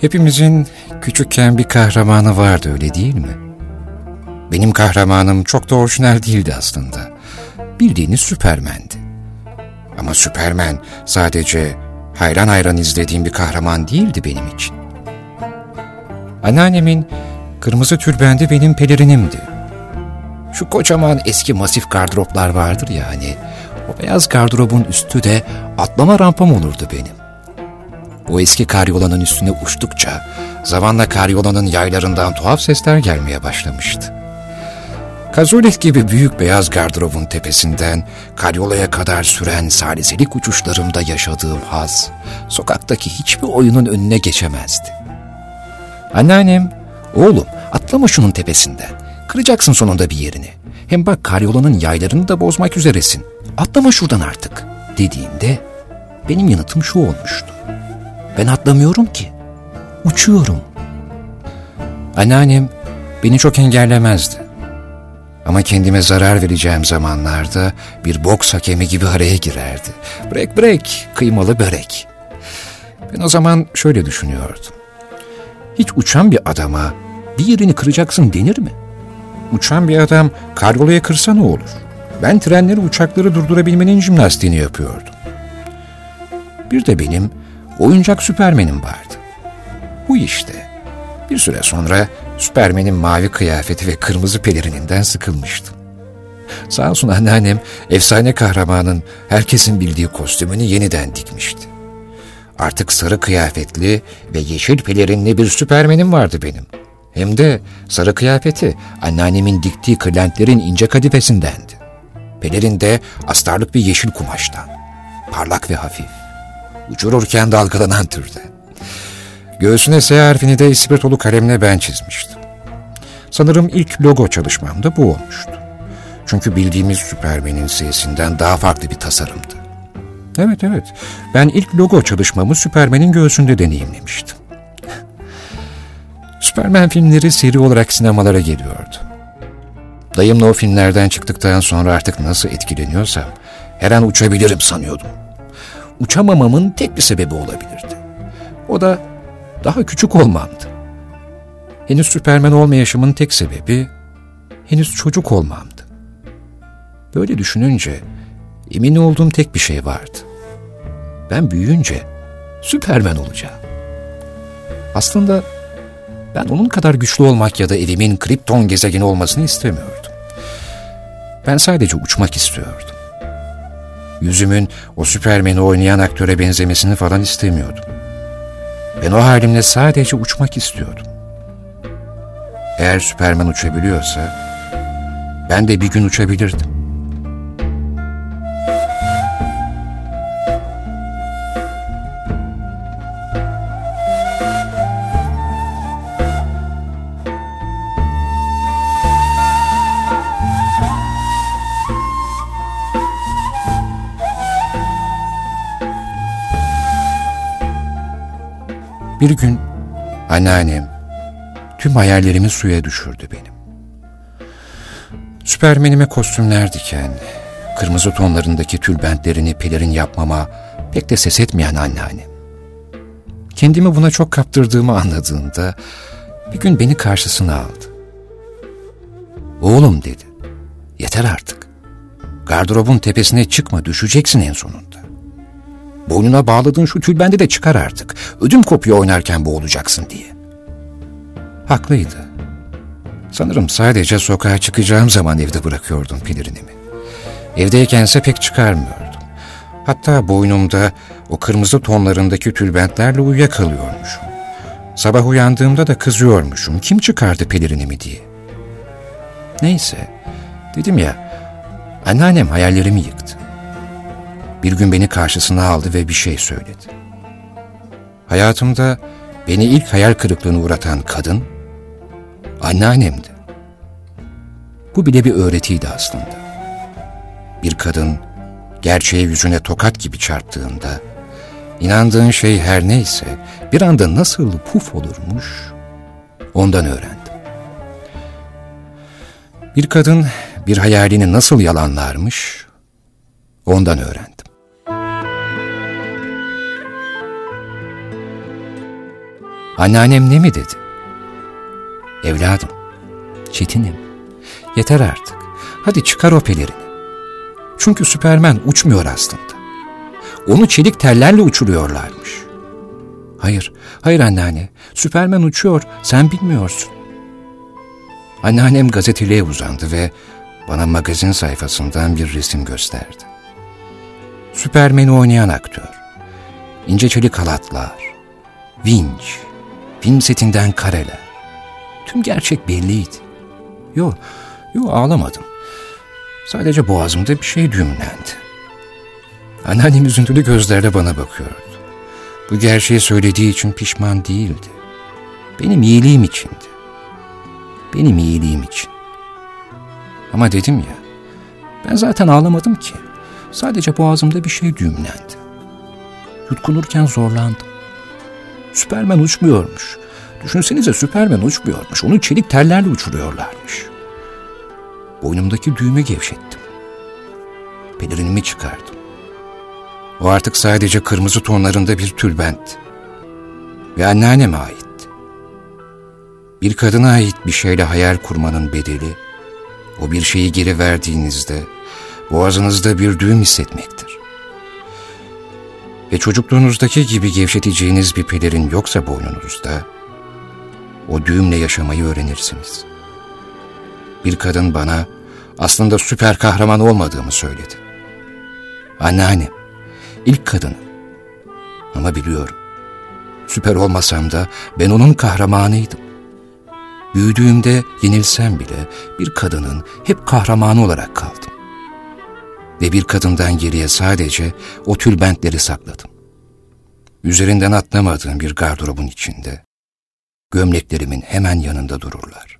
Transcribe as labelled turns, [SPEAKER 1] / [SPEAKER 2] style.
[SPEAKER 1] Hepimizin küçükken bir kahramanı vardı öyle değil mi? Benim kahramanım çok da orijinal değildi aslında. Bildiğiniz Süpermen'di. Ama Süpermen sadece hayran hayran izlediğim bir kahraman değildi benim için. Anneannemin kırmızı türbendi benim pelerinimdi. Şu kocaman eski masif gardıroplar vardır ya hani, o beyaz gardırobun üstü de atlama rampam olurdu benim. O eski karyolanın üstüne uçtukça zamanla karyolanın yaylarından tuhaf sesler gelmeye başlamıştı. Kazulet gibi büyük beyaz gardırobun tepesinden karyolaya kadar süren saliselik uçuşlarımda yaşadığım haz, sokaktaki hiçbir oyunun önüne geçemezdi. Anneannem, oğlum atlama şunun tepesinden, kıracaksın sonunda bir yerini. Hem bak karyolanın yaylarını da bozmak üzeresin, atlama şuradan artık dediğinde benim yanıtım şu olmuştu. Ben atlamıyorum ki, uçuyorum. Anneannem beni çok engellemezdi. Ama kendime zarar vereceğim zamanlarda bir boks hakemi gibi araya girerdi. Break break, kıymalı börek. Ben o zaman şöyle düşünüyordum. Hiç uçan bir adama bir yerini kıracaksın denir mi? Uçan bir adam kargolaya kırsa ne olur? Ben trenleri uçakları durdurabilmenin jimnastiğini yapıyordum. Bir de benim oyuncak süpermenim vardı. Bu işte. Bir süre sonra Süpermen'in mavi kıyafeti ve kırmızı pelerininden sıkılmıştım. Sağ olsun anneannem efsane kahramanın herkesin bildiği kostümünü yeniden dikmişti. Artık sarı kıyafetli ve yeşil pelerinli bir süpermenim vardı benim. Hem de sarı kıyafeti anneannemin diktiği kırlentlerin ince kadifesindendi. Pelerin de astarlık bir yeşil kumaştan. Parlak ve hafif. Uçururken dalgalanan türde. Göğsüne S harfini de ispirtolu kalemle ben çizmiştim. Sanırım ilk logo çalışmamda bu olmuştu. Çünkü bildiğimiz Süpermen'in S'sinden daha farklı bir tasarımdı. Evet evet, ben ilk logo çalışmamı Süpermen'in göğsünde deneyimlemiştim. Süpermen filmleri seri olarak sinemalara geliyordu. Dayımla o filmlerden çıktıktan sonra artık nasıl etkileniyorsam her an uçabilirim sanıyordum. Uçamamamın tek bir sebebi olabilirdi. O da daha küçük olmamdı. Henüz Süpermen olmayışımın tek sebebi henüz çocuk olmamdı. Böyle düşününce emin olduğum tek bir şey vardı. Ben büyüyünce Süpermen olacağım. Aslında ben onun kadar güçlü olmak ya da evimin Krypton gezegeni olmasını istemiyordum. Ben sadece uçmak istiyordum. Yüzümün o Süpermen'i oynayan aktöre benzemesini falan istemiyordum. Ben o halimle sadece uçmak istiyordum. Eğer Süperman uçabiliyorsa ben de bir gün uçabilirdim. Bir gün anneannem tüm hayallerimi suya düşürdü benim. Süpermenime kostümler diken, kırmızı tonlarındaki tülbentlerini pelerin yapmama pek de ses etmeyen anneannem. Kendimi buna çok kaptırdığımı anladığında bir gün beni karşısına aldı. Oğlum dedi, yeter artık. Gardırobun tepesine çıkma düşeceksin en sonunda. Boynuna bağladığın şu tülbende de çıkar artık. Ödüm kopuyor oynarken boğulacaksın diye. Haklıydı. Sanırım sadece sokağa çıkacağım zaman evde bırakıyordum pelerinimi. Evdeykense pek çıkarmıyordum. Hatta boynumda o kırmızı tonlarındaki tülbentlerle uyuyakalıyormuşum. Sabah uyandığımda da kızıyormuşum. Kim çıkardı pelerinimi diye. Neyse, dedim ya, anneannem hayallerimi yıktı. Bir gün beni karşısına aldı ve bir şey söyledi. Hayatımda beni ilk hayal kırıklığına uğratan kadın anneannemdi. Bu bile bir öğretiydi aslında. Bir kadın gerçeğe yüzüne tokat gibi çarptığında inandığın şey her neyse bir anda nasıl puf olurmuş ondan öğrendim. Bir kadın bir hayalini nasıl yalanlarmış ondan öğrendim. Anneannem ne mi dedi? Evladım, çetinim, yeter artık. Hadi çıkar o pelerini. Çünkü Süpermen uçmuyor aslında. Onu çelik tellerle uçuruyorlarmış. Hayır, hayır anneanne. Süpermen uçuyor, sen bilmiyorsun. Anneannem gazeteliğe uzandı ve bana magazin sayfasından bir resim gösterdi. Süpermen'i oynayan aktör. İnce çelik halatlar, vinç, film setinden kareler. Tüm gerçek belliydi. Yo, yo ağlamadım. Sadece boğazımda bir şey düğümlendi. Anneannem üzüntülü gözlerle bana bakıyordu. Bu gerçeği söylediği için pişman değildi. Benim iyiliğim içindi. Benim iyiliğim için. Ama dedim ya, ben zaten ağlamadım ki. Sadece boğazımda bir şey düğümlendi. Yutkunurken zorlandım. Süpermen uçmuyormuş. Düşünsenize Süpermen uçmuyormuş. Onu çelik tellerle uçuruyorlarmış. Boynumdaki düğümü gevşettim. Pelerinimi çıkardım. O artık sadece kırmızı tonlarında bir tülbent. Ve anneanneme aitti. Bir kadına ait bir şeyle hayal kurmanın bedeli, o bir şeyi geri verdiğinizde boğazınızda bir düğüm hissetmektir. Ve çocukluğunuzdaki gibi gevşeteceğiniz bir pelerin yoksa boynunuzda, o düğümle yaşamayı öğrenirsiniz. Bir kadın bana aslında süper kahraman olmadığımı söyledi. Anneannem, ilk kadını. Ama biliyorum, süper olmasam da ben onun kahramanıydım. Büyüdüğümde yenilsem bile bir kadının hep kahramanı olarak kaldım. Ve bir kadından geriye sadece o tülbentleri sakladım. Üzerinden atlamadığım bir gardırobun içinde, gömleklerimin hemen yanında dururlar.